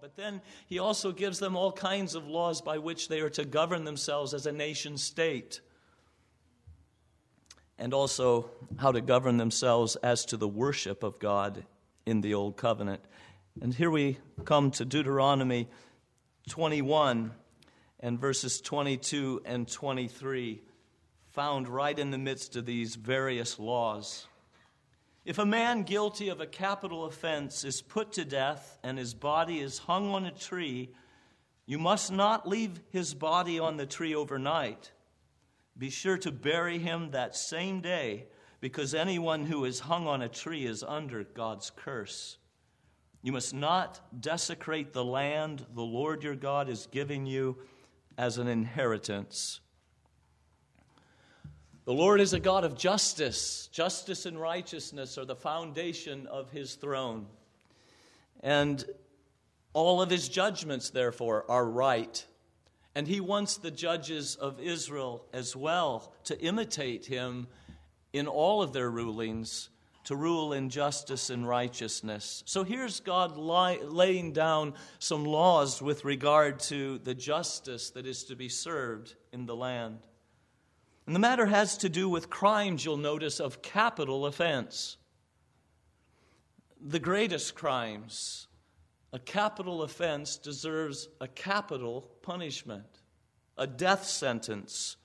But then he also gives them all kinds of laws by which they are to govern themselves as a nation state, and also how to govern themselves as to the worship of God in the Old Covenant. And here we come to Deuteronomy 21 and verses 22 and 23, found right in the midst of these various laws. If a man guilty of a capital offense is put to death and his body is hung on a tree, you must not leave his body on the tree overnight. Be sure to bury him that same day, because anyone who is hung on a tree is under God's curse. You must not desecrate the land the Lord your God is giving you as an inheritance. The Lord is a God of justice. Justice and righteousness are the foundation of his throne. And all of his judgments, therefore, are right. And he wants the judges of Israel as well to imitate him in all of their rulings, to rule in justice and righteousness. So here's God laying down some laws with regard to the justice that is to be served in the land. And the matter has to do with crimes, you'll notice, of capital offense. The greatest crimes, a capital offense deserves a capital punishment, a death sentence.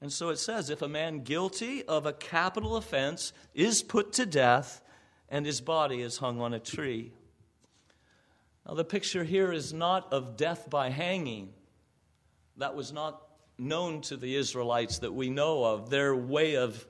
And so it says if a man guilty of a capital offense is put to death and his body is hung on a tree. Now, the picture here is not of death by hanging. That was not known to the Israelites that we know of. Their way of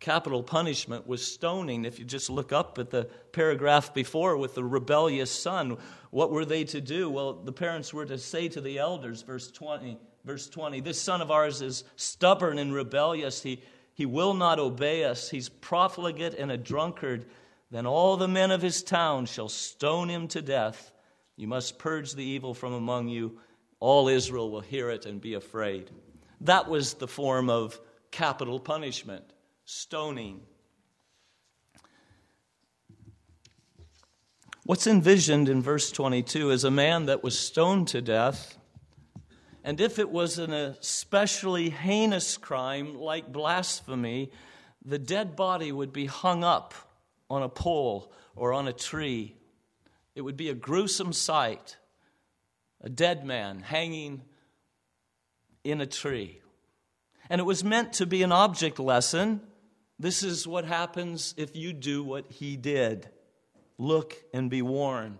capital punishment was stoning. If you just look up at the paragraph before with the rebellious son, what were they to do? Well, the parents were to say to the elders, verse 20, verse 20 This son of ours is stubborn and rebellious. He, he will not obey us. He's profligate and a drunkard. Then all the men of his town shall stone him to death. You must purge the evil from among you all Israel will hear it and be afraid. That was the form of capital punishment, stoning. What's envisioned in verse 22 is a man that was stoned to death. And if it was an especially heinous crime like blasphemy, the dead body would be hung up on a pole or on a tree. It would be a gruesome sight a dead man hanging in a tree. And it was meant to be an object lesson. This is what happens if you do what he did look and be warned.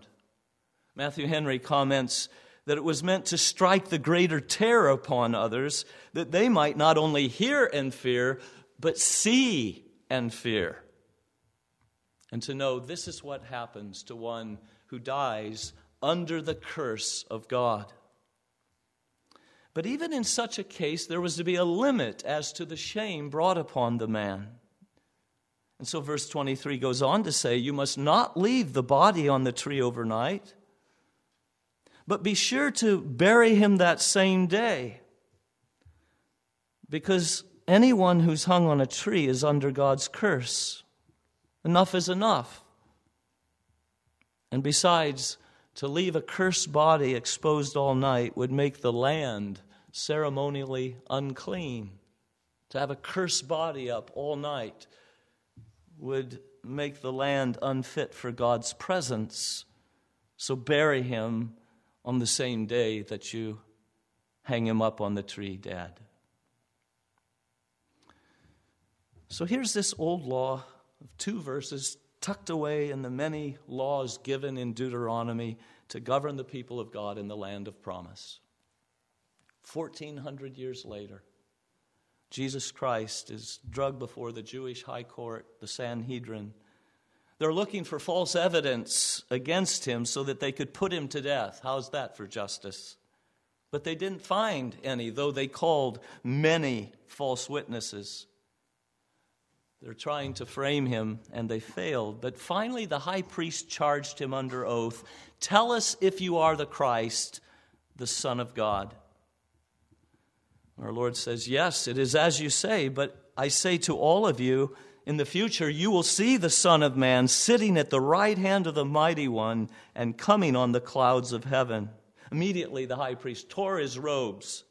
Matthew Henry comments that it was meant to strike the greater terror upon others, that they might not only hear and fear, but see and fear. And to know this is what happens to one who dies under the curse of God. But even in such a case, there was to be a limit as to the shame brought upon the man. And so, verse 23 goes on to say, You must not leave the body on the tree overnight, but be sure to bury him that same day. Because anyone who's hung on a tree is under God's curse. Enough is enough. And besides, to leave a cursed body exposed all night would make the land ceremonially unclean. To have a cursed body up all night would make the land unfit for God's presence. So bury him on the same day that you hang him up on the tree dead. So here's this old law of two verses tucked away in the many laws given in Deuteronomy to govern the people of God in the land of promise. 1400 years later, Jesus Christ is drugged before the Jewish high court, the Sanhedrin. They're looking for false evidence against him so that they could put him to death. How's that for justice? But they didn't find any, though they called many false witnesses. They're trying to frame him, and they failed. But finally, the high priest charged him under oath Tell us if you are the Christ, the Son of God. Our Lord says, Yes, it is as you say, but I say to all of you, in the future, you will see the Son of Man sitting at the right hand of the Mighty One and coming on the clouds of heaven. Immediately, the high priest tore his robes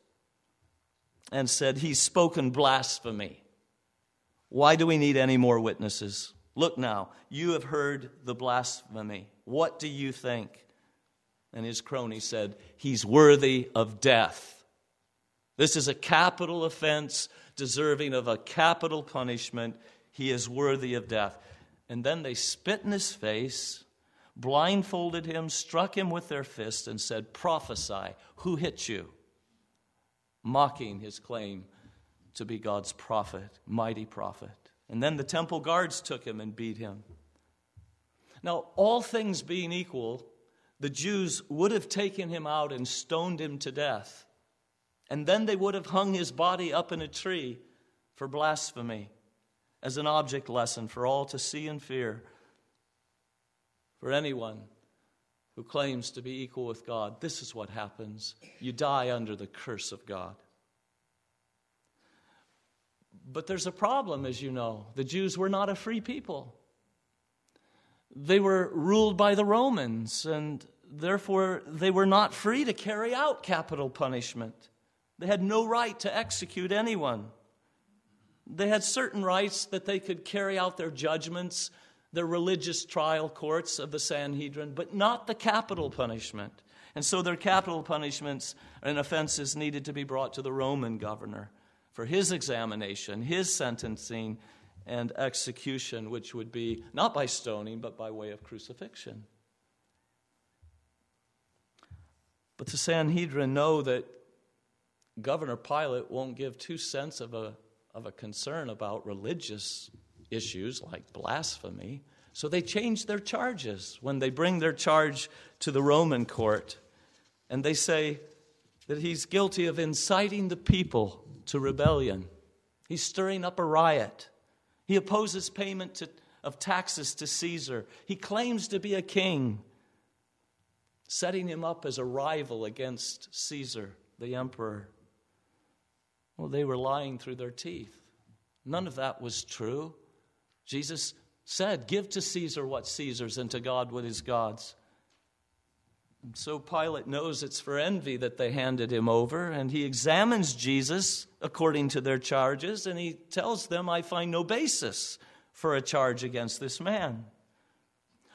and said, He's spoken blasphemy. Why do we need any more witnesses? Look now, you have heard the blasphemy. What do you think? And his crony said, He's worthy of death. This is a capital offense deserving of a capital punishment. He is worthy of death. And then they spit in his face, blindfolded him, struck him with their fists, and said, Prophesy, who hit you? Mocking his claim to be God's prophet, mighty prophet. And then the temple guards took him and beat him. Now, all things being equal, the Jews would have taken him out and stoned him to death. And then they would have hung his body up in a tree for blasphemy as an object lesson for all to see and fear. For anyone who claims to be equal with God, this is what happens. You die under the curse of God. But there's a problem, as you know. The Jews were not a free people. They were ruled by the Romans, and therefore they were not free to carry out capital punishment. They had no right to execute anyone. They had certain rights that they could carry out their judgments, their religious trial courts of the Sanhedrin, but not the capital punishment. And so their capital punishments and offenses needed to be brought to the Roman governor for his examination, his sentencing, and execution, which would be not by stoning, but by way of crucifixion. But the Sanhedrin know that Governor Pilate won't give two cents of a of a concern about religious issues like blasphemy. So they change their charges when they bring their charge to the Roman court. And they say that he's guilty of inciting the people to rebellion. He's stirring up a riot. He opposes payment to, of taxes to Caesar. He claims to be a king, setting him up as a rival against Caesar, the emperor. Well, they were lying through their teeth. None of that was true. Jesus said, Give to Caesar what Caesar's and to God what is God's. And so Pilate knows it's for envy that they handed him over, and he examines Jesus according to their charges, and he tells them, I find no basis for a charge against this man.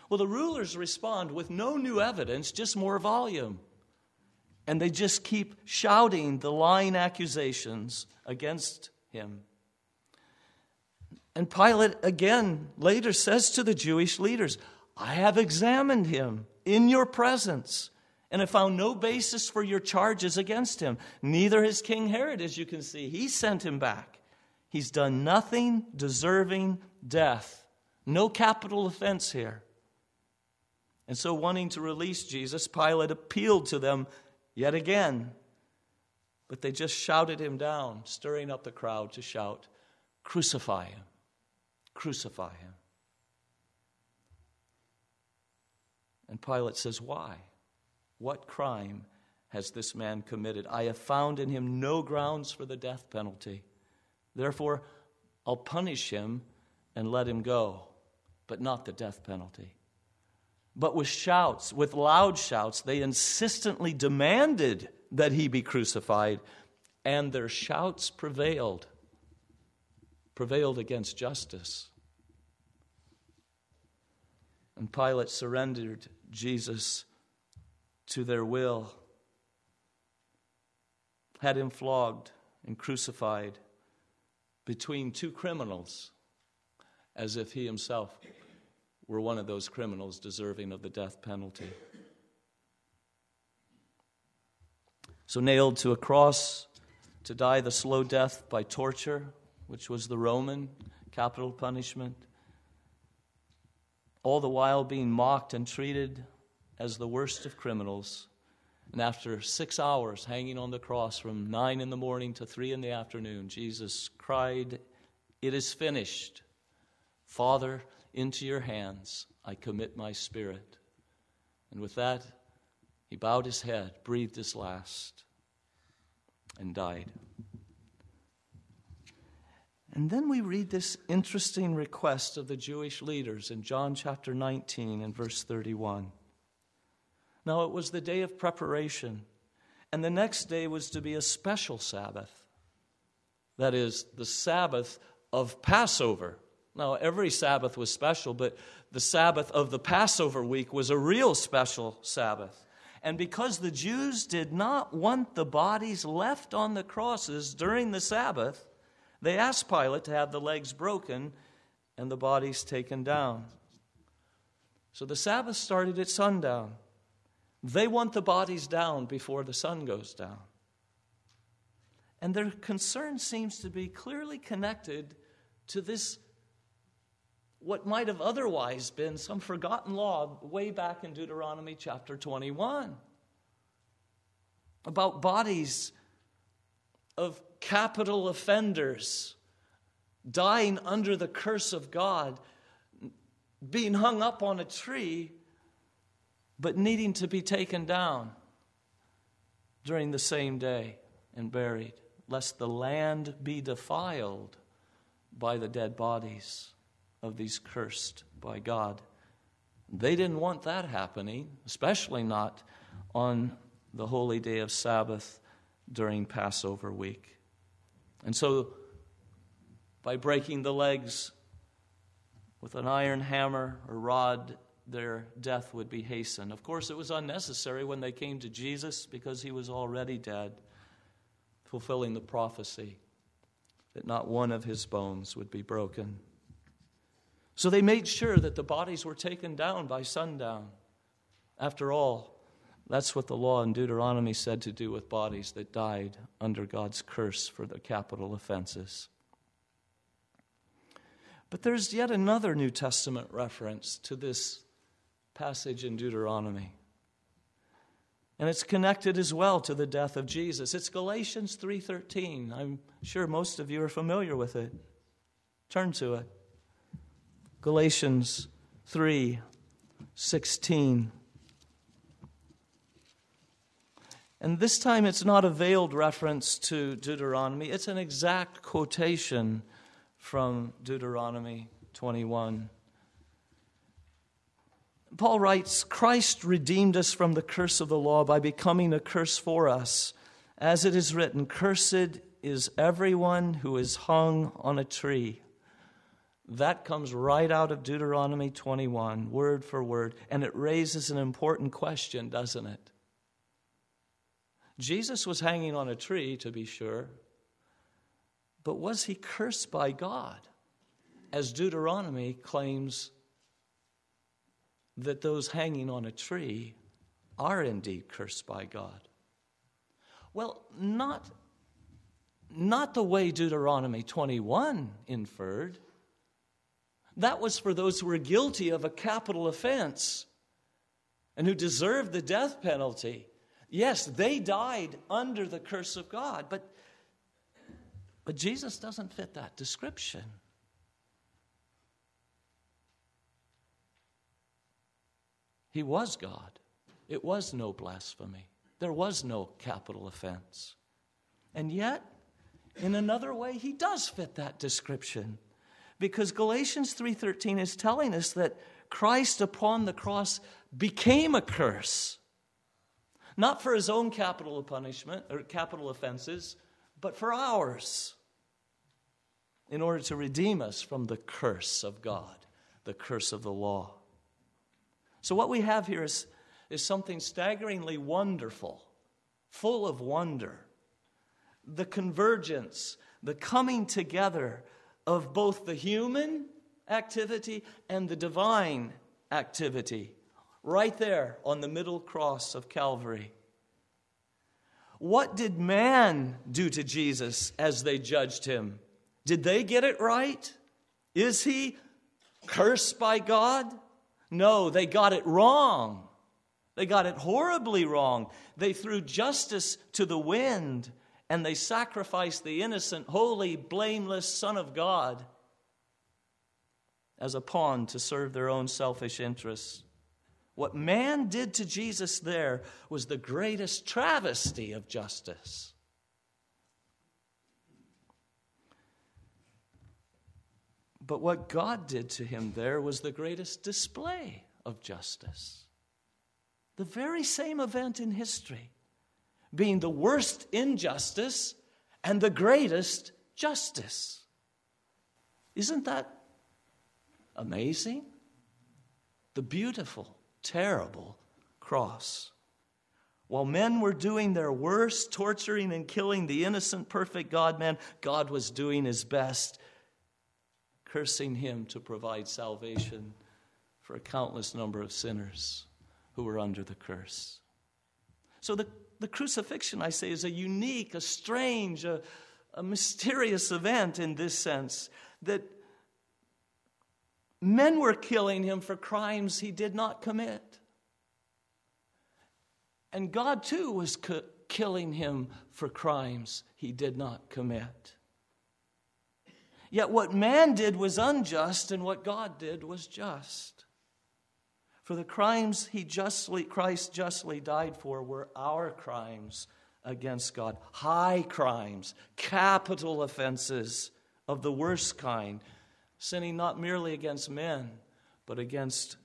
Well, the rulers respond with no new evidence, just more volume and they just keep shouting the lying accusations against him. And Pilate again later says to the Jewish leaders, I have examined him in your presence and have found no basis for your charges against him. Neither has King Herod, as you can see. He sent him back. He's done nothing deserving death. No capital offense here. And so, wanting to release Jesus, Pilate appealed to them yet again. But they just shouted him down, stirring up the crowd to shout, Crucify him! Crucify him! And Pilate says, Why? What crime has this man committed? I have found in him no grounds for the death penalty. Therefore, I'll punish him and let him go, but not the death penalty. But with shouts, with loud shouts, they insistently demanded that he be crucified, and their shouts prevailed, prevailed against justice. And Pilate surrendered Jesus to their will, had him flogged and crucified between two criminals, as if he himself were one of those criminals deserving of the death penalty. So, nailed to a cross to die the slow death by torture, which was the Roman capital punishment, all the while being mocked and treated as the worst of criminals. And after six hours hanging on the cross from nine in the morning to three in the afternoon, Jesus cried, It is finished. Father, into your hands I commit my spirit. And with that, he bowed his head, breathed his last, and died. And then we read this interesting request of the Jewish leaders in John chapter 19 and verse 31. Now, it was the day of preparation, and the next day was to be a special Sabbath. That is, the Sabbath of Passover. Now, every Sabbath was special, but the Sabbath of the Passover week was a real special Sabbath. And because the Jews did not want the bodies left on the crosses during the Sabbath, they asked Pilate to have the legs broken and the bodies taken down. So the Sabbath started at sundown. They want the bodies down before the sun goes down. And their concern seems to be clearly connected to this, what might have otherwise been some forgotten law way back in Deuteronomy chapter 21 about bodies of capital offenders dying under the curse of God, being hung up on a tree, but needing to be taken down during the same day and buried, lest the land be defiled by the dead bodies of these cursed by God. They didn't want that happening, especially not on the holy day of Sabbath during Passover week. And so, by breaking the legs with an iron hammer or rod, their death would be hastened. Of course, it was unnecessary when they came to Jesus because he was already dead, fulfilling the prophecy that not one of his bones would be broken. So they made sure that the bodies were taken down by sundown. After all, that's what the law in Deuteronomy said to do with bodies that died under God's curse for their capital offenses. But there's yet another New Testament reference to this passage in Deuteronomy. And it's connected as well to the death of Jesus. It's Galatians 3:13. I'm sure most of you are familiar with it. Turn to it. Galatians 3:16. And this time it's not a veiled reference to Deuteronomy, it's an exact quotation from Deuteronomy 21. Paul writes Christ redeemed us from the curse of the law by becoming a curse for us. As it is written, Cursed is everyone who is hung on a tree. That comes right out of Deuteronomy 21, word for word, and it raises an important question, doesn't it? Jesus was hanging on a tree, to be sure, but was he cursed by God? As Deuteronomy claims that those hanging on a tree are indeed cursed by God. Well, not, not the way Deuteronomy 21 inferred. That was for those who were guilty of a capital offense and who deserved the death penalty. Yes, they died under the curse of God, but, but Jesus doesn't fit that description. He was God. It was no blasphemy. There was no capital offense. And yet, in another way, he does fit that description. Because Galatians 3:13 is telling us that Christ upon the cross became a curse not for his own capital punishment or capital offenses, but for ours, in order to redeem us from the curse of God, the curse of the law. So, what we have here is, is something staggeringly wonderful, full of wonder. The convergence, the coming together of both the human activity and the divine activity right there on the middle cross of Calvary. What did man do to Jesus as they judged him? Did they get it right? Is he cursed by God? No, they got it wrong. They got it horribly wrong. They threw justice to the wind and they sacrificed the innocent, holy, blameless Son of God as a pawn to serve their own selfish interests. What man did to Jesus there was the greatest travesty of justice. But what God did to him there was the greatest display of justice. The very same event in history, being the worst injustice and the greatest justice. Isn't that amazing? The beautiful, terrible cross. While men were doing their worst, torturing and killing the innocent, perfect God man, God was doing his best, cursing him to provide salvation for a countless number of sinners who were under the curse. So the, the crucifixion, I say, is a unique, a strange, a, a mysterious event in this sense that men were killing him for crimes he did not commit. And God, too, was killing him for crimes he did not commit. Yet what man did was unjust, and what God did was just. For the crimes he justly, Christ justly died for were our crimes against God. High crimes, capital offenses of the worst kind, sinning not merely against men, but against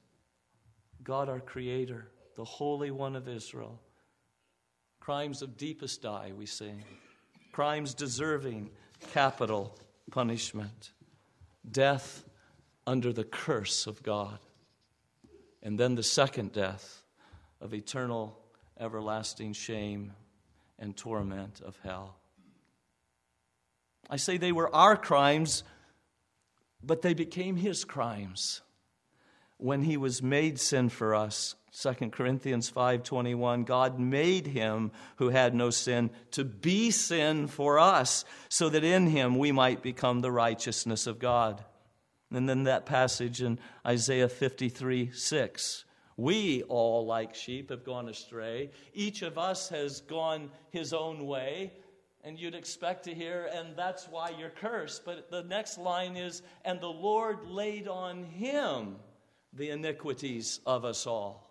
God our Creator the Holy One of Israel. Crimes of deepest dye, we sing. Crimes deserving capital punishment. Death under the curse of God. And then the second death of eternal, everlasting shame and torment of hell. I say they were our crimes, but they became his crimes when he was made sin for us 2 Corinthians 5:21 God made him who had no sin to be sin for us so that in him we might become the righteousness of God. And then that passage in Isaiah 53 6. We all, like sheep, have gone astray. Each of us has gone his own way. And you'd expect to hear, and that's why you're cursed. But the next line is, and the Lord laid on him the iniquities of us all.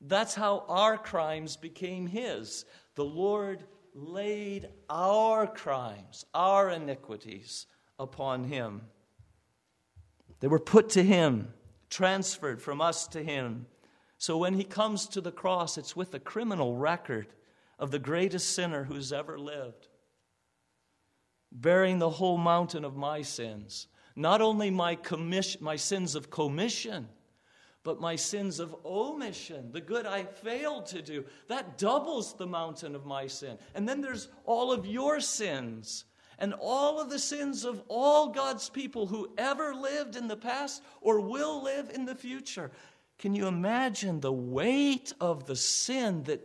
That's how our crimes became His. The Lord laid our crimes, our iniquities upon Him. They were put to Him, transferred from us to Him. So when He comes to the cross, it's with a criminal record of the greatest sinner who's ever lived, bearing the whole mountain of my sins. Not only my, commission, my sins of commission, but my sins of omission, the good I failed to do, that doubles the mountain of my sin. And then there's all of your sins and all of the sins of all God's people who ever lived in the past or will live in the future. Can you imagine the weight of the sin that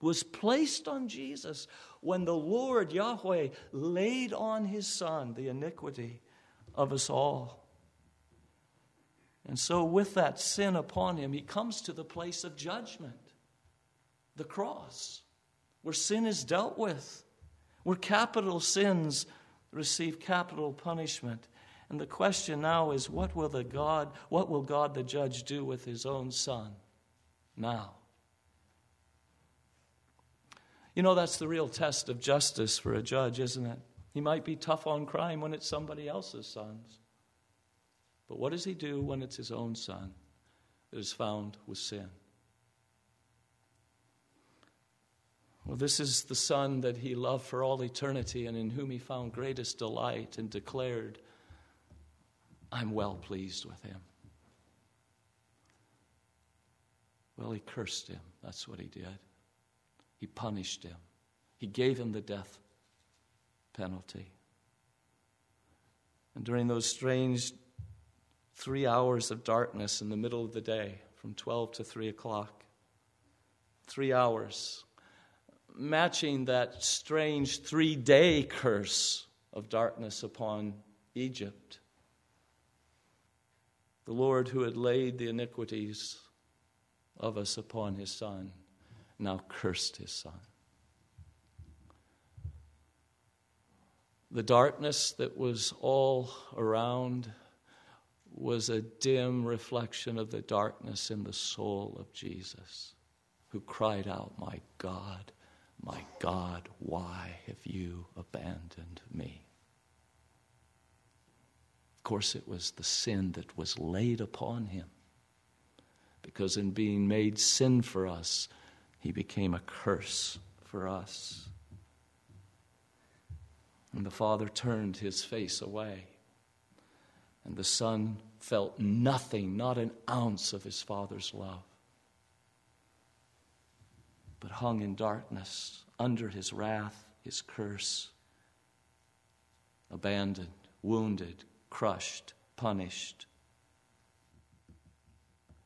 was placed on Jesus when the Lord Yahweh laid on his Son the iniquity of us all? And so, with that sin upon him, he comes to the place of judgment, the cross, where sin is dealt with, where capital sins receive capital punishment. And the question now is what will the God, what will God the judge do with his own son now? You know, that's the real test of justice for a judge, isn't it? He might be tough on crime when it's somebody else's sons. But what does he do when it's his own son that is found with sin? Well, this is the Son that he loved for all eternity and in whom he found greatest delight and declared, I'm well pleased with him. Well, he cursed him. That's what he did. He punished him, he gave him the death penalty. And during those strange three hours of darkness in the middle of the day from 12 to 3 o'clock. Three hours, matching that strange three day curse of darkness upon Egypt. The Lord who had laid the iniquities of us upon his Son now cursed his Son. The darkness that was all around was a dim reflection of the darkness in the soul of Jesus, who cried out, My God, my God, why have you abandoned me? Of course, it was the sin that was laid upon him. Because in being made sin for us, he became a curse for us. And the Father turned his face away. And the Son felt nothing, not an ounce of his Father's love, hung in darkness under his wrath, his curse, abandoned, wounded, crushed, punished.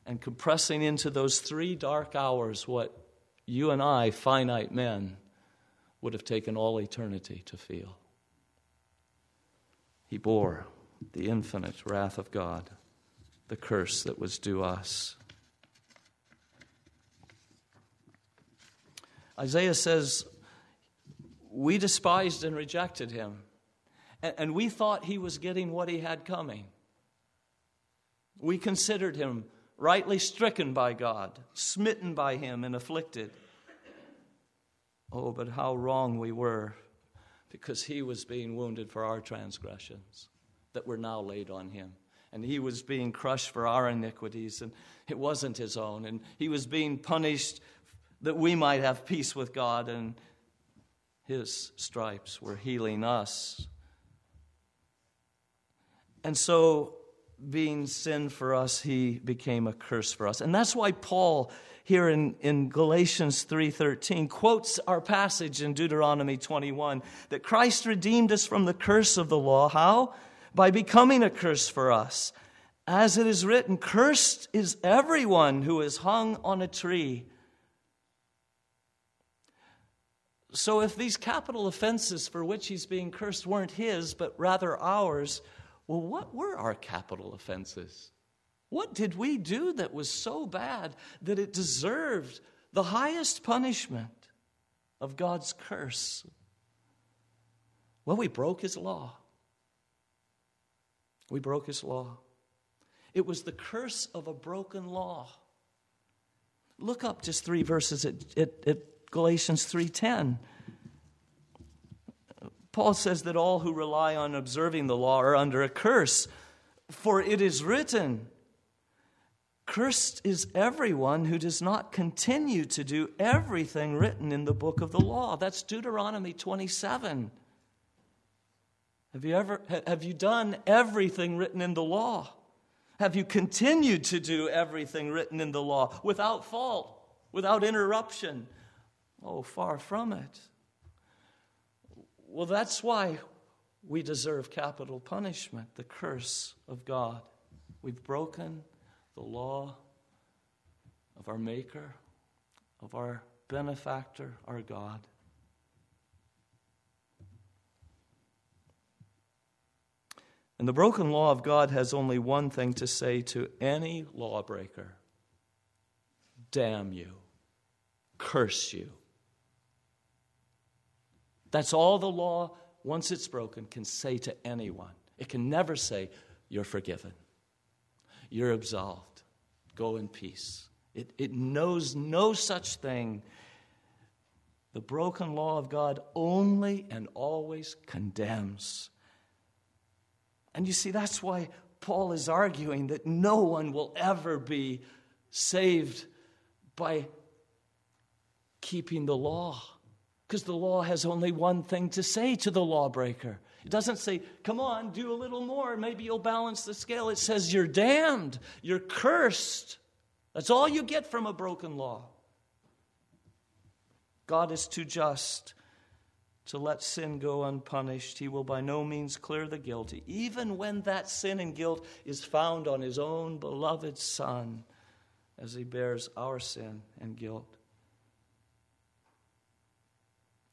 And compressing into those three dark hours what you and I, finite men, would have taken all eternity to feel. He bore the infinite wrath of God, the curse that was due us. Isaiah says, We despised and rejected him, and we thought he was getting what he had coming. We considered him rightly stricken by God, smitten by him, and afflicted. Oh, but how wrong we were because he was being wounded for our transgressions that were now laid on him. And he was being crushed for our iniquities, and it wasn't his own. And he was being punished that we might have peace with God, and his stripes were healing us. And so, being sin for us, he became a curse for us. And that's why Paul here in, in Galatians 3:13 quotes our passage in Deuteronomy 21 that Christ redeemed us from the curse of the law. How? By becoming a curse for us. As it is written, cursed is everyone who is hung on a tree. So, if these capital offenses for which he's being cursed weren't his, but rather ours, well, what were our capital offenses? What did we do that was so bad that it deserved the highest punishment of God's curse? Well, we broke his law. We broke his law. It was the curse of a broken law. Look up just three verses at, at, at Galatians 3:10. Paul says that all who rely on observing the law are under a curse, for it is written, Cursed is everyone who does not continue to do everything written in the book of the law. That's Deuteronomy 27. Have you ever have you done everything written in the law? Have you continued to do everything written in the law without fault, without interruption? Oh, far from it. Well, that's why we deserve capital punishment, the curse of God. We've broken the law of our Maker, of our benefactor, our God. And the broken law of God has only one thing to say to any lawbreaker damn you, curse you. That's all the law, once it's broken, can say to anyone. It can never say, You're forgiven, you're absolved Go in peace. It, it knows no such thing. The broken law of God only and always condemns. And you see, that's why Paul is arguing that no one will ever be saved by keeping the law. Because the law has only one thing to say to the lawbreaker. It doesn't say, come on, do a little more, maybe you'll balance the scale. It says, you're damned, you're cursed. That's all you get from a broken law. God is too just to let sin go unpunished. He will by no means clear the guilty, even when that sin and guilt is found on his own beloved Son as he bears our sin and guilt.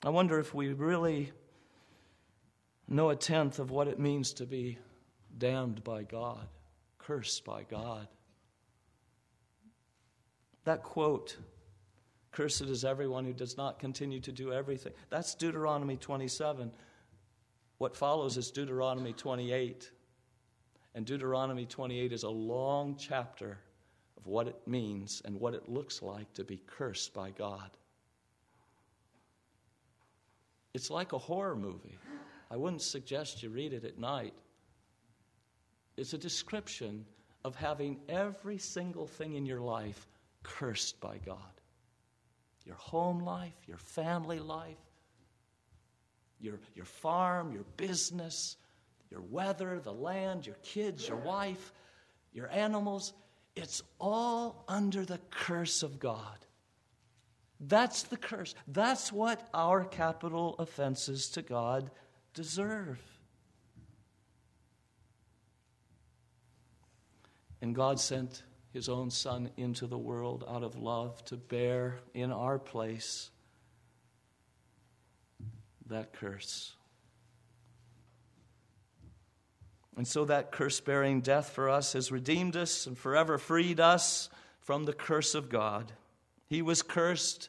I wonder if we really know a tenth of what it means to be damned by God, cursed by God. That quote, cursed is everyone who does not continue to do everything, that's Deuteronomy 27. What follows is Deuteronomy 28. And Deuteronomy 28 is a long chapter of what it means and what it looks like to be cursed by God. It's like a horror movie. I wouldn't suggest you read it at night. It's a description of having every single thing in your life cursed by God your home life, your family life, your, your farm, your business, your weather, the land, your kids, your wife, your animals. It's all under the curse of God. That's the curse. That's what our capital offenses to God deserve. And God sent his own Son into the world out of love to bear in our place that curse. And so that curse bearing death for us has redeemed us and forever freed us from the curse of God. He was cursed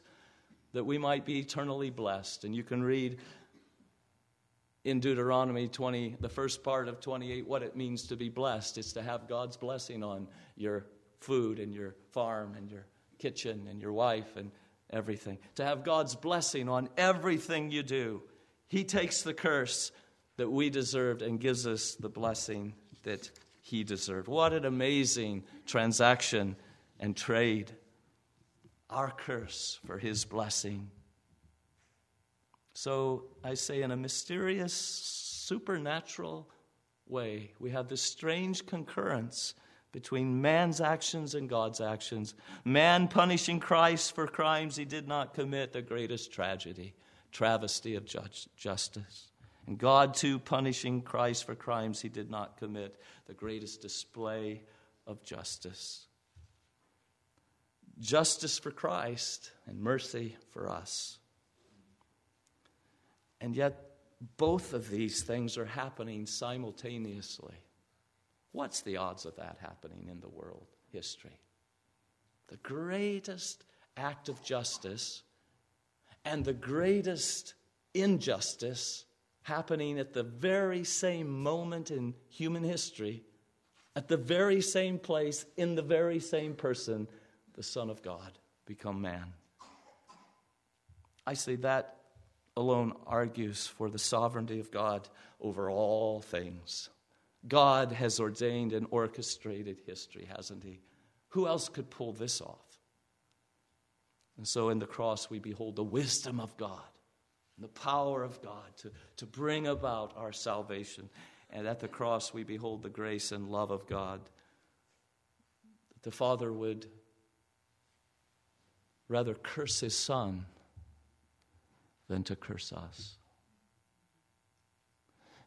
that we might be eternally blessed. And you can read in Deuteronomy 20, the first part of 28, what it means to be blessed. It's to have God's blessing on your food and your farm and your kitchen and your wife and everything. To have God's blessing on everything you do. He takes the curse that we deserved and gives us the blessing that He deserved. What an amazing transaction and trade our curse for his blessing. So I say, in a mysterious, supernatural way, we have this strange concurrence between man's actions and God's actions. Man punishing Christ for crimes he did not commit, the greatest tragedy, travesty of justice. And God, too, punishing Christ for crimes he did not commit, the greatest display of justice justice for Christ and mercy for us. And yet, both of these things are happening simultaneously. What's the odds of that happening in the world history? The greatest act of justice and the greatest injustice happening at the very same moment in human history, at the very same place, in the very same person the Son of God, become man. I say that alone argues for the sovereignty of God over all things. God has ordained and orchestrated history, hasn't He? Who else could pull this off? And so in the cross, we behold the wisdom of God and the power of God to, to bring about our salvation. And at the cross, we behold the grace and love of God. That the Father would rather curse his son than to curse us.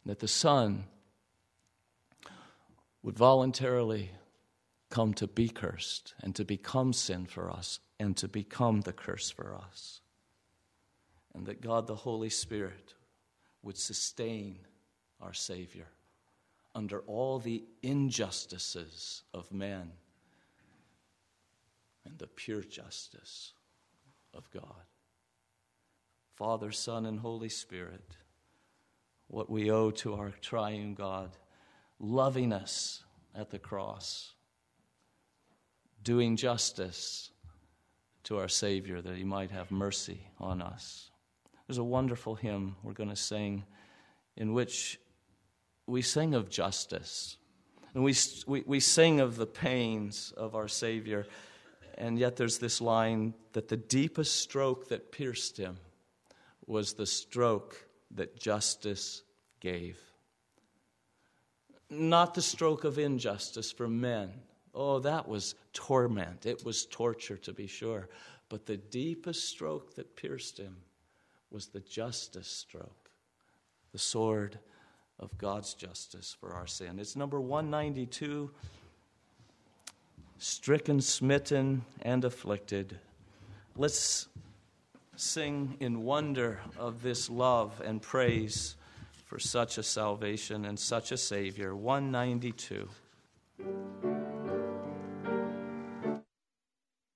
That the son would voluntarily come to be cursed and to become sin for us and to become the curse for us. And that God the Holy Spirit would sustain our Savior under all the injustices of men and the pure justice of God. Father, Son, and Holy Spirit, what we owe to our triune God, loving us at the cross, doing justice to our Savior that He might have mercy on us. There's a wonderful hymn we're going to sing in which we sing of justice. And we, we, we sing of the pains of our Savior and yet there's this line that the deepest stroke that pierced him was the stroke that justice gave. Not the stroke of injustice for men. Oh, that was torment. It was torture, to be sure. But the deepest stroke that pierced him was the justice stroke, the sword of God's justice for our sin. It's number 192 stricken, smitten, and afflicted. Let's sing in wonder of this love and praise for such a salvation and such a Savior. 192.